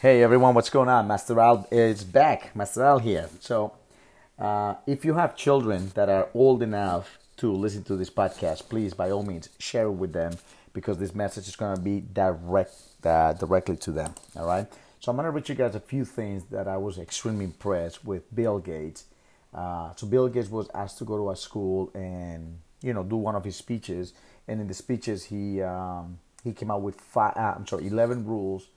Hey everyone, what's going on? Master Al is back. Master Al here. So, uh, if you have children that are old enough to listen to this podcast, please, by all means, share it with them because this message is going to be direct uh, directly to them. All right. So I'm going to read you guys a few things that I was extremely impressed with Bill Gates. Uh, so Bill Gates was asked to go to a school and you know do one of his speeches, and in the speeches he um, he came out with five. Uh, I'm sorry, eleven rules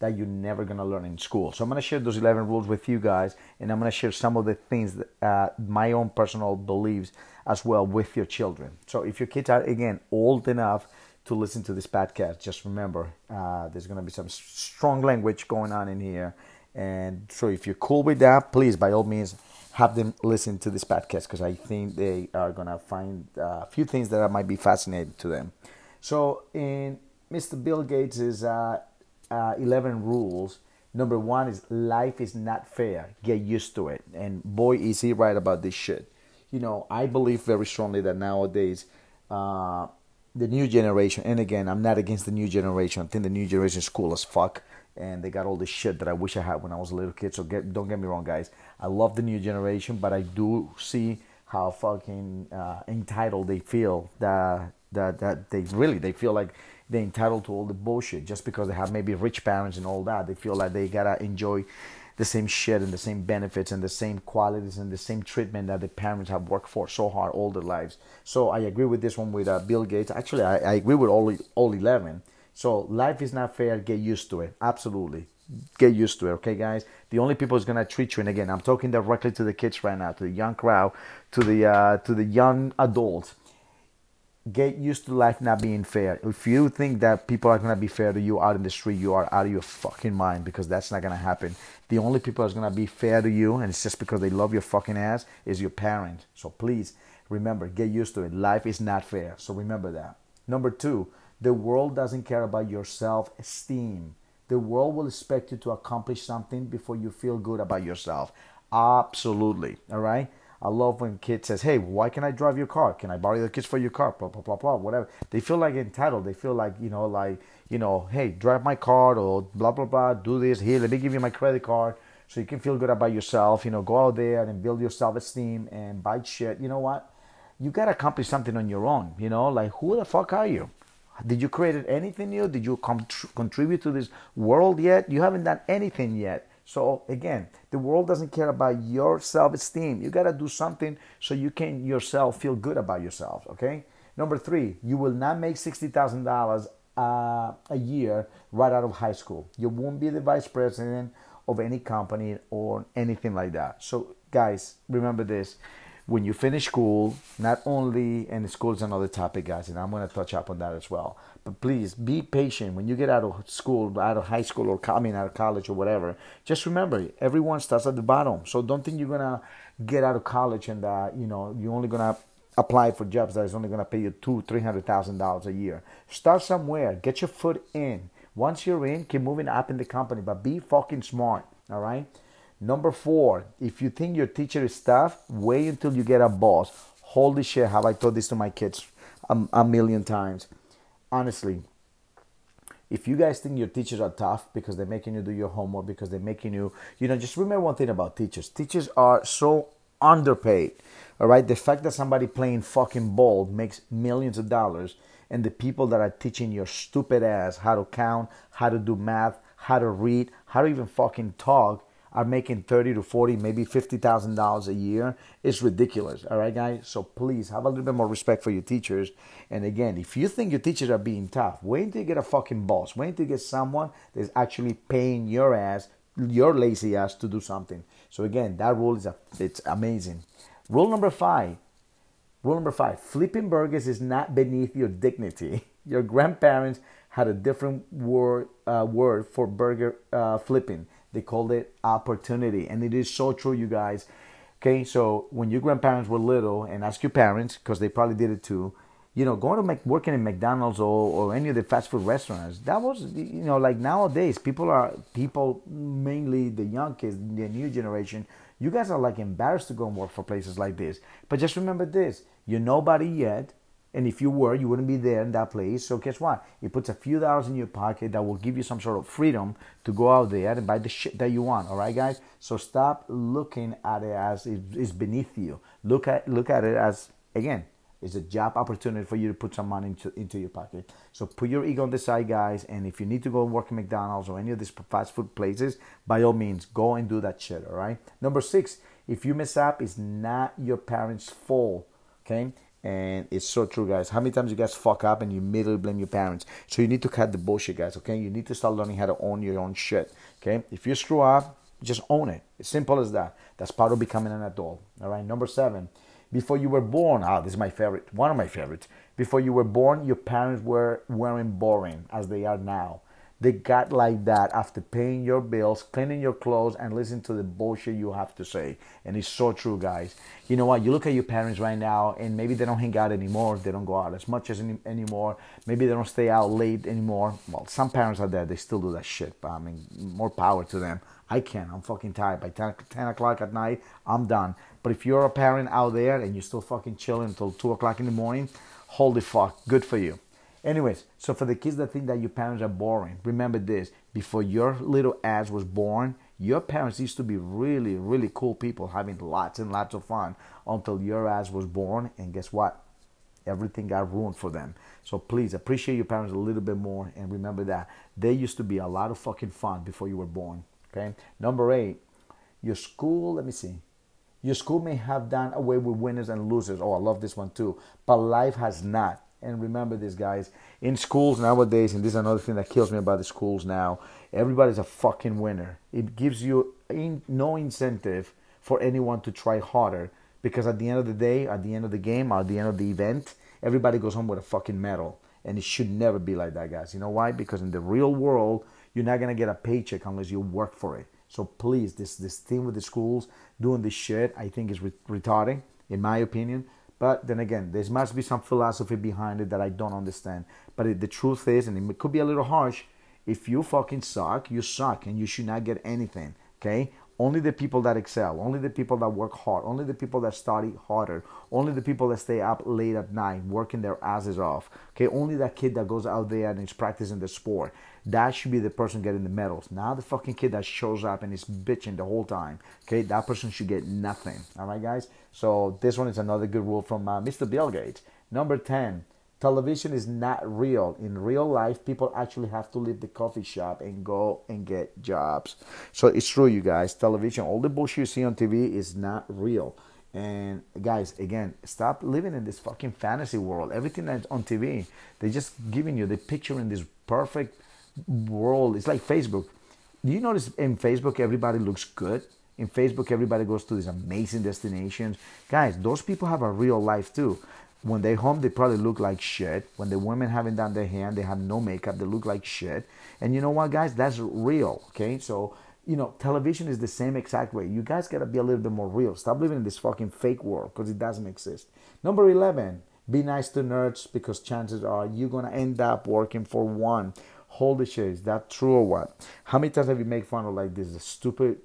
that you're never going to learn in school. So I'm going to share those 11 rules with you guys, and I'm going to share some of the things, that, uh, my own personal beliefs as well with your children. So if your kids are, again, old enough to listen to this podcast, just remember uh, there's going to be some strong language going on in here. And so if you're cool with that, please, by all means, have them listen to this podcast because I think they are going to find uh, a few things that might be fascinating to them. So in Mr. Bill Gates is uh, uh, 11 rules. Number one is life is not fair. Get used to it. And boy, is he right about this shit. You know, I believe very strongly that nowadays, uh, the new generation, and again, I'm not against the new generation. I think the new generation is cool as fuck. And they got all this shit that I wish I had when I was a little kid. So get, don't get me wrong, guys. I love the new generation, but I do see how fucking uh, entitled they feel that that that they really they feel like they're entitled to all the bullshit just because they have maybe rich parents and all that. They feel like they gotta enjoy the same shit and the same benefits and the same qualities and the same treatment that the parents have worked for so hard all their lives. So I agree with this one with uh, Bill Gates. Actually, I, I agree with all all eleven. So life is not fair. Get used to it. Absolutely, get used to it. Okay, guys. The only people who's gonna treat you, and again, I'm talking directly to the kids right now, to the young crowd, to the uh, to the young adults get used to life not being fair. If you think that people are gonna be fair to you out in the street, you are out of your fucking mind because that's not gonna happen. The only people that's gonna be fair to you, and it's just because they love your fucking ass, is your parents. So please remember, get used to it. Life is not fair. So remember that. Number two, the world doesn't care about your self esteem. The world will expect you to accomplish something before you feel good about yourself. Absolutely. All right. I love when kids says, "Hey, why can I drive your car? Can I borrow the kids for your car?" Blah blah blah blah. Whatever. They feel like entitled. They feel like you know, like you know, hey, drive my car or blah blah blah. Do this here. Let me give you my credit card so you can feel good about yourself. You know, go out there and build your self esteem and buy shit. You know what? You gotta accomplish something on your own. You know, like who the fuck are you? Did you create anything new? Did you come contribute to this world yet? You haven't done anything yet. So again, the world doesn't care about your self-esteem. You got to do something so you can yourself feel good about yourself, okay? Number 3, you will not make $60,000 uh, a year right out of high school. You won't be the vice president of any company or anything like that. So guys, remember this when you finish school, not only, and school is another topic, guys, and I'm going to touch up on that as well. But please be patient when you get out of school, out of high school, or coming out of college or whatever. Just remember, everyone starts at the bottom. So don't think you're to get out of college and, uh, you know, you're only to apply for jobs that is only to pay you two, three hundred thousand dollars a year. Start somewhere. Get your foot in. Once you're in, keep moving up in the company, but be fucking smart. All right. Number four, if you think your teacher is tough, wait until you get a boss. Holy shit, have I told this to my kids a, a million times. Honestly, if you guys think your teachers are tough because they're making you do your homework, because they're making you, you know, just remember one thing about teachers. Teachers are so underpaid. All right, the fact that somebody playing fucking ball makes millions of dollars, and the people that are teaching your stupid ass how to count, how to do math, how to read, how to even fucking talk are making thirty to forty, maybe fifty thousand dollars a year. It's ridiculous. All right, guys. So please have a little bit more respect for your teachers. And again, if you think your teachers are being tough, wait until you get a fucking boss. Wait until you get someone that's actually paying your ass, your lazy ass, to do something. So again, that rule is a, it's amazing. Rule number five. Rule number five: flipping burgers is not beneath your dignity. Your grandparents had a different word uh, word for burger uh, flipping they called it opportunity. And it is so true, you guys. Okay, so when your grandparents were little, and ask your parents, because they probably did it too, you know, going to make, working in McDonald's or, or any of the fast food restaurants, that was, you know, like nowadays, people are, people, mainly the young kids, the new generation, you guys are like embarrassed to go and work for places like this. But just remember this you're nobody yet. And if you were, you wouldn't be there in that place. So guess what? It puts a few dollars in your pocket that will give you some sort of freedom to go out there and buy the shit that you want. All right, guys. So stop looking at it as it's beneath you. Look at look at it as again, it's a job opportunity for you to put some money into, into your pocket. So put your ego on the side, guys. And if you need to go work at McDonald's or any of these fast food places, by all means, go and do that shit. All right. Number six, if you mess up, it's not your parents' fault. Okay and it's so true, guys. How many times you guys fuck up and you immediately blame your parents? So you need to cut the bullshit, guys. Okay, you need to start learning how to own your own shit. Okay, if you screw up, just own it. It's simple as that. That's part of becoming an adult. All right. Number seven, before you were born, ah, this is my favorite, one of my favorites. Before you were born, your parents were weren't boring as they are now. They got like that after paying your bills, cleaning your clothes, and listening to the bullshit you have to say. And it's so true, guys. You know what? You look at your parents right now, and maybe they don't hang out anymore. They don't go out as much as any, anymore. Maybe they don't stay out late anymore. Well, some parents are there. They still do that shit. But I mean, more power to them. I can't. I'm fucking tired. By 10, 10 o'clock at night, I'm done. But if you're a parent out there and you're still fucking chilling until 2 o'clock in the morning, holy fuck, good for you. Anyways, so for the kids that think that your parents are boring, remember this: before your little ass was born, your parents used to be really, really cool people, having lots and lots of fun until your ass was born. And guess what? Everything got ruined for them. So please appreciate your parents a little bit more, and remember that they used to be a lot of fucking fun before you were born. Okay. Number eight, your school. Let me see. Your school may have done away with winners and losers. Oh, I love this one too. But life has not. And remember this, guys. In schools nowadays, and this is another thing that kills me about the schools now, everybody's a fucking winner. It gives you in, no incentive for anyone to try harder because at the end of the day, at the end of the game, at the end of the event, everybody goes home with a fucking medal. And it should never be like that, guys. You know why? Because in the real world, you're not gonna get a paycheck unless you work for it. So please, this this thing with the schools doing this shit, I think is re- retarding, in my opinion. But then again, there must be some philosophy behind it that I don't understand. But it, the truth is, and it could be a little harsh, if you fucking suck, you suck and you should not get anything. Okay? Only the people that excel, only the people that work hard, only the people that study harder, only the people that stay up late at night working their asses off. Okay, only that kid that goes out there and is practicing the sport. That should be the person getting the medals. Not the fucking kid that shows up and is bitching the whole time. Okay, that person should get nothing. All right, guys. So this one is another good rule from uh, Mr. Bill Gates. Number ten. Television is not real. In real life, people actually have to leave the coffee shop and go and get jobs. So it's true, you guys. Television, all the bullshit you see on TV is not real. And guys, again, stop living in this fucking fantasy world. Everything that's on TV, they're just giving you the picture in this perfect world. It's like Facebook. Do you notice in Facebook everybody looks good? In Facebook, everybody goes to these amazing destinations. Guys, those people have a real life too. When they're home, they probably look like shit. When the women haven't done their hair, they have no makeup, they look like shit. And you know what, guys? That's real. Okay, so you know, television is the same exact way. You guys gotta be a little bit more real. Stop living in this fucking fake world because it doesn't exist. Number 11, be nice to nerds because chances are you're gonna end up working for one holy shit, is that true or what? How many times have you made fun of like this stupid?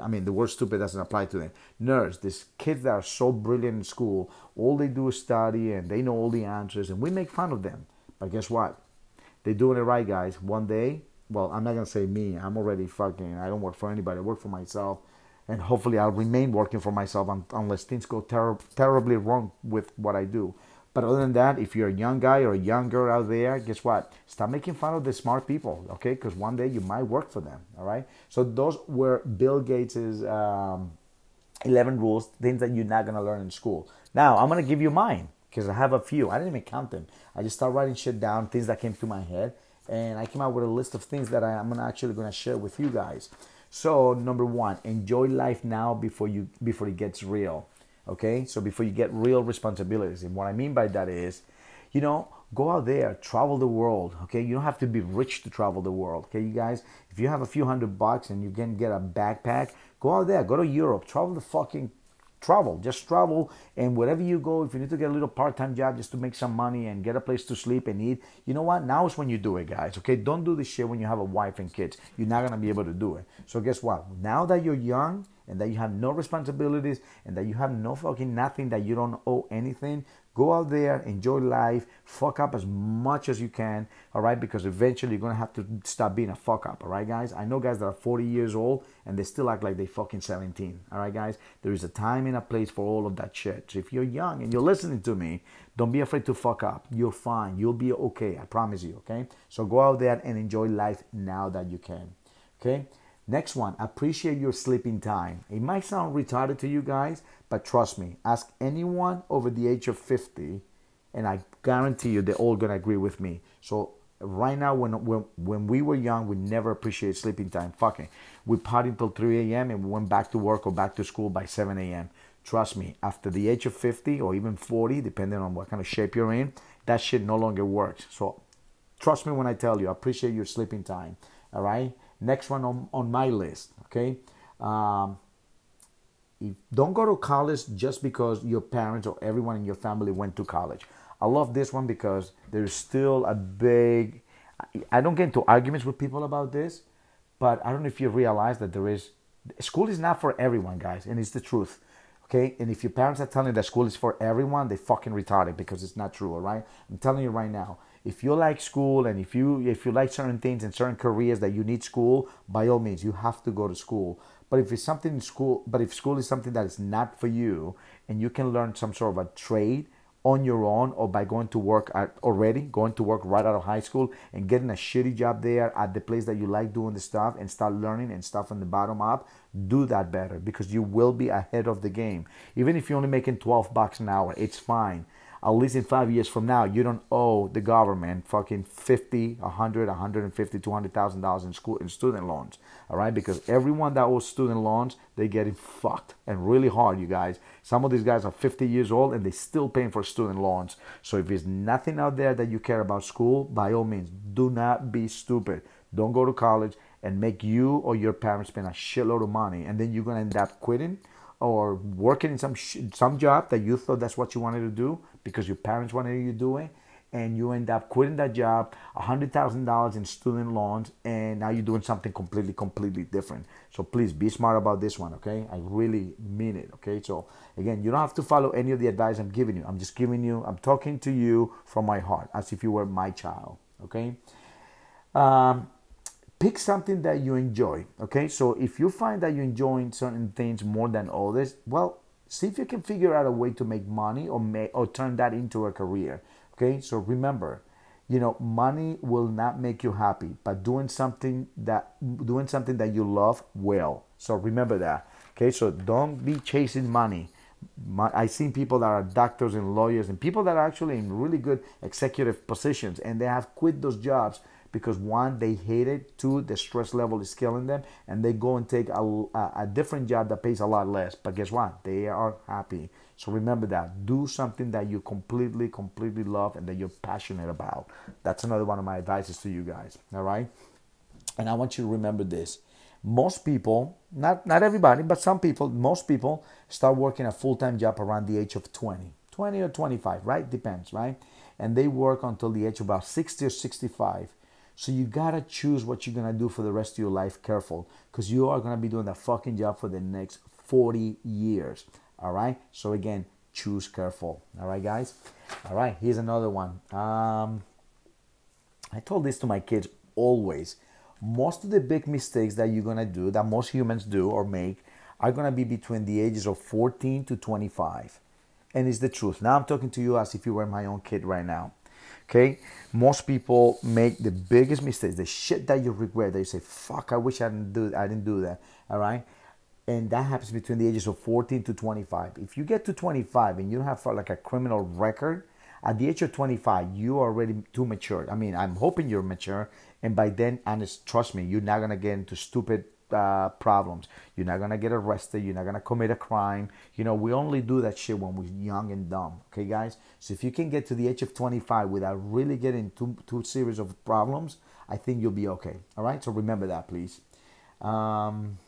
I mean, the word stupid doesn't apply to them. Nerds, these kids that are so brilliant in school, all they do is study and they know all the answers, and we make fun of them. But guess what? They're doing it right, guys. One day, well, I'm not gonna say me. I'm already fucking. I don't work for anybody. I work for myself, and hopefully, I'll remain working for myself unless things go ter- terribly wrong with what I do. But other than that, if you're a young guy or a young girl out there, guess what? Stop making fun of the smart people, okay? Because one day you might work for them, all right? So those were Bill Gates's um, 11 rules, things that you're not gonna learn in school. Now I'm gonna give you mine because I have a few. I didn't even count them. I just started writing shit down, things that came to my head, and I came out with a list of things that I, am actually gonna share with you guys. So number one, enjoy life now before you before it gets real. Okay, so before you get real responsibilities, and what I mean by that is, you know, go out there, travel the world. Okay, you don't have to be rich to travel the world. Okay, you guys, if you have a few hundred bucks and you can get a backpack, go out there, go to Europe, travel the fucking travel. Just travel, and wherever you go, if you need to get a little part-time job just to make some money and get a place to sleep and eat, you know what? Now is when you do it, guys. Okay, don't do this shit when you have a wife and kids. You're not gonna be able to do it. So guess what? Now that you're young and that you have no responsibilities and that you have no fucking nothing that you don't owe anything, Go out there, enjoy life, fuck up as much as you can, all right? Because eventually you're gonna have to stop being a fuck up, all right, guys? I know guys that are 40 years old and they still act like they fucking 17, all right, guys? There is a time and a place for all of that shit. So if you're young and you're listening to me, don't be afraid to fuck up. You're fine. You'll be okay. I promise you, okay? So go out there and enjoy life now that you can, okay? Next one, appreciate your sleeping time. It might sound retarded to you guys, but trust me, ask anyone over the age of 50, and I guarantee you they're all gonna agree with me. So right now, when when when we were young, we never appreciated sleeping time. Fucking, we partied until 3 a.m. and we went back to work or back to school by 7 a.m. Trust me, after the age of 50 or even 40, depending on what kind of shape you're in, that shit no longer works. So trust me when I tell you, appreciate your sleeping time. All right. Next one on, on my list, okay? Um, don't go to college just because your parents or everyone in your family went to college. I love this one because there's still a big. I don't get into arguments with people about this, but I don't know if you realize that there is. School is not for everyone, guys, and it's the truth. Okay, and if your parents are telling you that school is for everyone, they fucking retarded because it's not true. All right, I'm telling you right now if you like school and if you if you like certain things and certain careers that you need school by all means you have to go to school. But if it's something in school but if school is something that is not for you and you can learn some sort of a trade on your own or by going to work at already going to work right out of high school and getting a shitty job there at the place that you like doing the stuff and start learning and stuff from the bottom up do that better because you will be ahead of the game. Even if you're only making 12 bucks an hour it's fine at least in five years from now, you don't owe the government fucking 50, 100, 150, 200,000 dollars in school in student loans. All right, because everyone that owes student loans, they getting fucked and really hard, you guys. Some of these guys are 50 years old and they still paying for student loans. So if there's nothing out there that you care about school, by all means, do not be stupid. Don't go to college and make you or your parents spend a shitload of money, and then you're gonna end up quitting or working in some some job that you thought that's what you wanted to do because your parents wanted you to do it and you end up quitting that job, $100,000 in student loans, and now you're doing something completely, completely different. So please be smart about this one, okay? I really mean it, okay? So again, you don't have to follow any of the advice I'm giving you. I'm just giving you, I'm talking to you from my heart as if you were my child, okay? Um, pick something that you enjoy, okay? So if you find that you're enjoying certain things more than others, well, See if you can figure out a way to make money or make or turn that into a career. Okay, so remember, you know, money will not make you happy, but doing something that doing something that you love will. So remember that. Okay, so don't be chasing money. I've seen people that are doctors and lawyers and people that are actually in really good executive positions and they have quit those jobs because one, they hate it. Two, the stress level is killing them, and they go and take a, a, a different job that pays a lot less. But guess what? They are happy. So remember that. Do something that you completely, completely love and that you're passionate about. That's another one of my advices to you guys. All right. And I want you to remember this. Most people, not not everybody, but some people, most people start working a full-time job around the age of 20. 20 or 25, right? Depends, right? And they work until the age of about 60 or 65 so you gotta choose what you're gonna do for the rest of your life careful because you are gonna be doing that fucking job for the next 40 years. All right. So again, choose careful. All right, guys. All right. Here's another one. Um, I told this to my kids always. Most of the big mistakes that you're gonna do, that most humans do or make, are gonna be between the ages of 14 to 25. And it's the truth. Now I'm talking to you as if you were my own kid right now. Okay, most people make the biggest mistakes, the shit that you regret. That you say, "Fuck, I wish I didn't do, I didn't do that." All right, and that happens between the ages of 14 to 25. If you get to 25 and you don't have like a criminal record, at the age of 25, you are already too mature. I mean, I'm hoping you're mature, and by then, honest, trust me, you're not gonna get into stupid uh, problems. You're not gonna get arrested. You're not gonna commit a crime. You know, we only do that shit when we're young and dumb. Okay, guys. So if you can get to the age of 25 without really getting too too series of problems, I think you'll be okay. All right. So remember that, please. Um,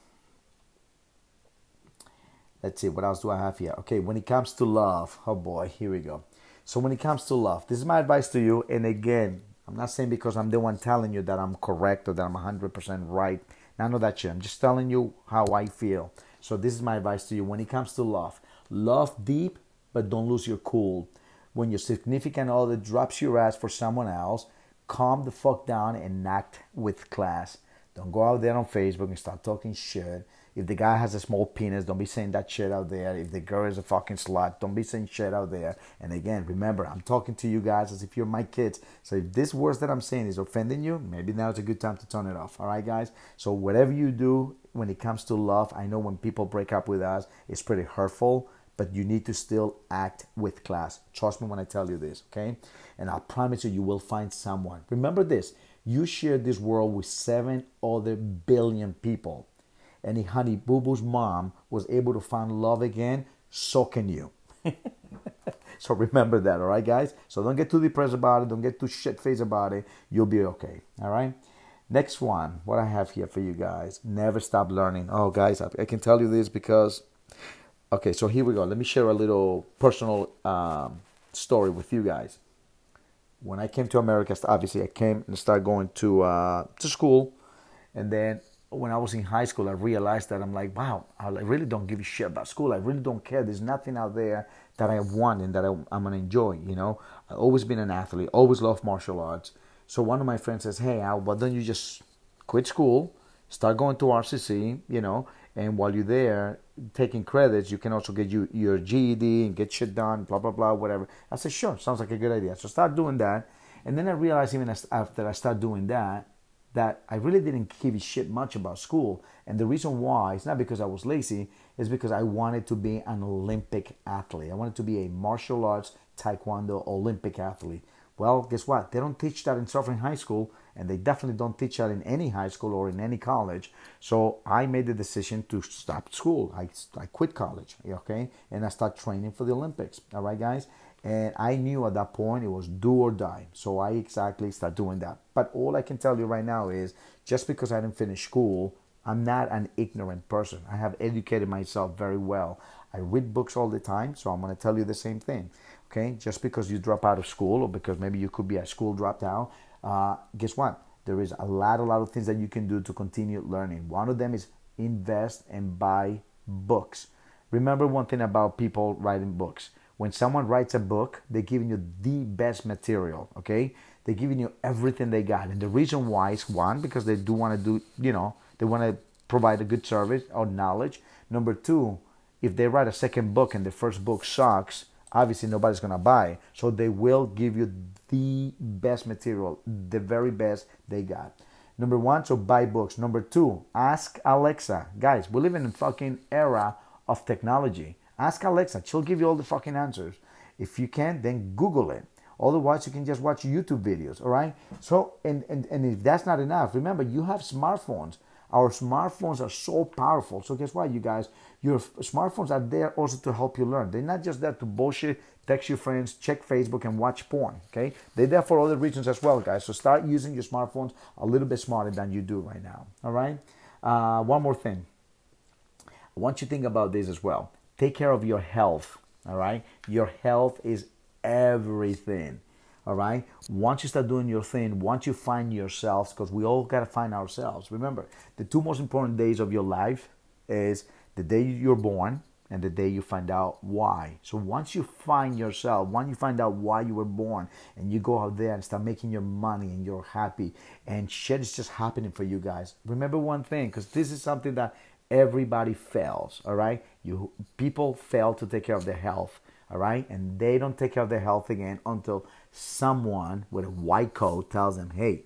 let's see. What else do I have here? Okay. When it comes to love, oh boy, here we go. So when it comes to love, this is my advice to you. And again, I'm not saying because I'm the one telling you that I'm correct or that I'm 100% right None of that shit. I'm just telling you how I feel. So this is my advice to you when it comes to love. Love deep, but don't lose your cool. When your significant other drops your ass for someone else, calm the fuck down and act with class. Don't go out there on Facebook and start talking shit. If the guy has a small penis, don't be saying that shit out there. If the girl is a fucking slut, don't be saying shit out there. And again, remember, I'm talking to you guys as if you're my kids. So if this words that I'm saying is offending you, maybe now it's a good time to turn it off. All right, guys? So whatever you do when it comes to love, I know when people break up with us, it's pretty hurtful but you need to still act with class. Trust me when I tell you this, okay? And I promise you, you will find someone. Remember this you share this world with seven other billion people. If Honey Boo Boo's mom was able to find love again, so can you. so remember that, all right, guys? So don't get too depressed about it. Don't get too shit faced about it. You'll be okay, all right? Next one, what I have here for you guys never stop learning. Oh, guys, I can tell you this because, okay, so here we go. Let me share a little personal um, story with you guys when I came to America, obviously I came and started going to uh, to school, and then when I was in high school, I realized that I'm like, wow, I really don't give a shit about school. I really don't care. There's nothing out there that I want and that I, am gonna enjoy. You know, I've always been an athlete, always loved martial arts. So one of my friends says, hey, Al, why don't you just quit school, start going to RCC, you know, and while you're there taking credits, you can also get you your GED and get shit done, blah blah blah, whatever. I said, sure, sounds like a good idea. So start doing that, and then I realized even after I started doing that, that I really didn't give a shit much about school. And the reason why it's not because I was lazy, is because I wanted to be an Olympic athlete. I wanted to be a martial arts taekwondo Olympic athlete. Well, guess what? They don't teach that in Suffern High School, and they definitely don't teach that in any high school or in any college. So I made the decision to stop school. I, I quit college, okay, and I start training for the Olympics. All right, guys. And I knew at that point it was do or die. So I exactly start doing that. But all I can tell you right now is just because I didn't finish school, I'm not an ignorant person. I have educated myself very well. I read books all the time, so I'm going to tell you the same thing. Okay, just because you drop out of school or because maybe you could be at school dropout, uh, guess what? There is a lot, a lot of things that you can do to continue learning. One of them is invest and buy books. Remember one thing about people writing books. When someone writes a book, they're giving you the best material, okay? They're giving you everything they got. And the reason why is one, because they do want to do, you know, they want to provide a good service or knowledge. Number two, if they write a second book and the first book sucks, obviously nobody's gonna buy. So they will give you the best material, the very best they got. Number one, so buy books. Number two, ask Alexa. Guys, we live in a fucking era of technology. Ask Alexa, she'll give you all the fucking answers. If you can't, then Google it. Otherwise, you can just watch YouTube videos, all right? So, and, and, and if that's not enough, remember, you have smartphones. Our smartphones are so powerful. So guess what, you guys? Your smartphones are there also to help you learn. They're not just there to bullshit, text your friends, check Facebook, and watch porn. Okay? They're there for other reasons as well, guys. So start using your smartphones a little bit smarter than you do right now. All right? Uh, one more thing. I want you to think about this as well. Take care of your health. All right? Your health is everything all right? Once you start doing your thing once you find yourselves because we all got to find ourselves. Remember the two most important days of your life is the day you're born and the day you find out why. So once you find yourself once you find out why you were born and you go out there and start making your money and you're happy and shit is just happening for you guys remember one thing because this is something that everybody fails all right? You people fail to take care of their health all right and they don't take care of their health again until someone with a white coat tells them, hey,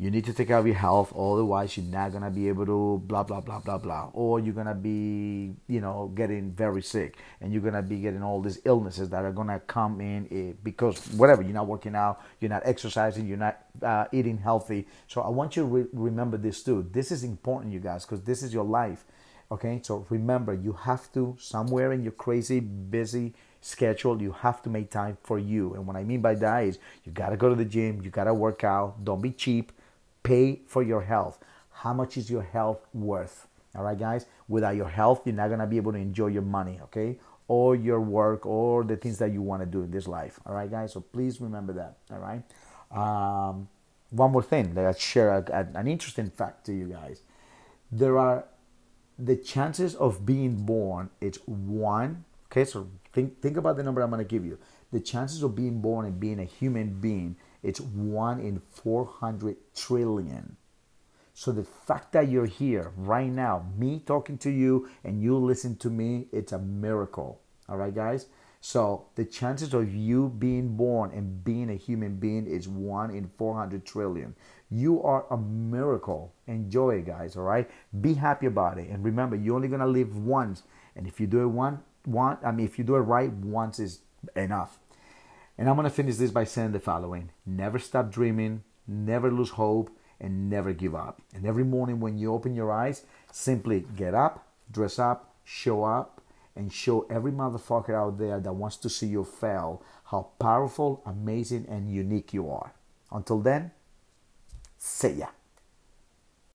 you need to take care of your health, otherwise you're not gonna be able to blah blah blah blah blah, or you're gonna be, you know, getting very sick, and you're gonna be getting all these illnesses that are gonna come in eh, because whatever you're not working out, you're not exercising, you're not uh, eating healthy. So I want you to re- remember this too. This is important, you guys, because this is your life. Okay, so remember, you have to somewhere in your crazy, busy schedule, you have to make time for you. And what I mean by that is you got to go to the gym, you got to work out, don't be cheap, pay for your health. How much is your health worth? All right, guys? Without your health, you're not going to be able to enjoy your money, okay? Or your work or the things that you want to do in this life. All right, guys? So please remember that. All right? Um, one more thing that I share a, a, an interesting fact to you guys. There are the chances of being born it's one. Okay, so think think about the number I'm going to give you. The chances of being born and being a human being it's one in 400 trillion. So the fact that you're here right now, me talking to you and you listen to me, it's a miracle. All right, guys? So the chances of you being born and being a human being is one in 400 trillion. You are a miracle. Enjoy it, guys. All right. Be happy about it. And remember, you're only gonna live once. And if you do it one, one, I mean, if you do it right, once is enough. And I'm gonna finish this by saying the following: Never stop dreaming. Never lose hope. And never give up. And every morning when you open your eyes, simply get up, dress up, show up, and show every motherfucker out there that wants to see you fail how powerful, amazing, and unique you are. Until then, see ya.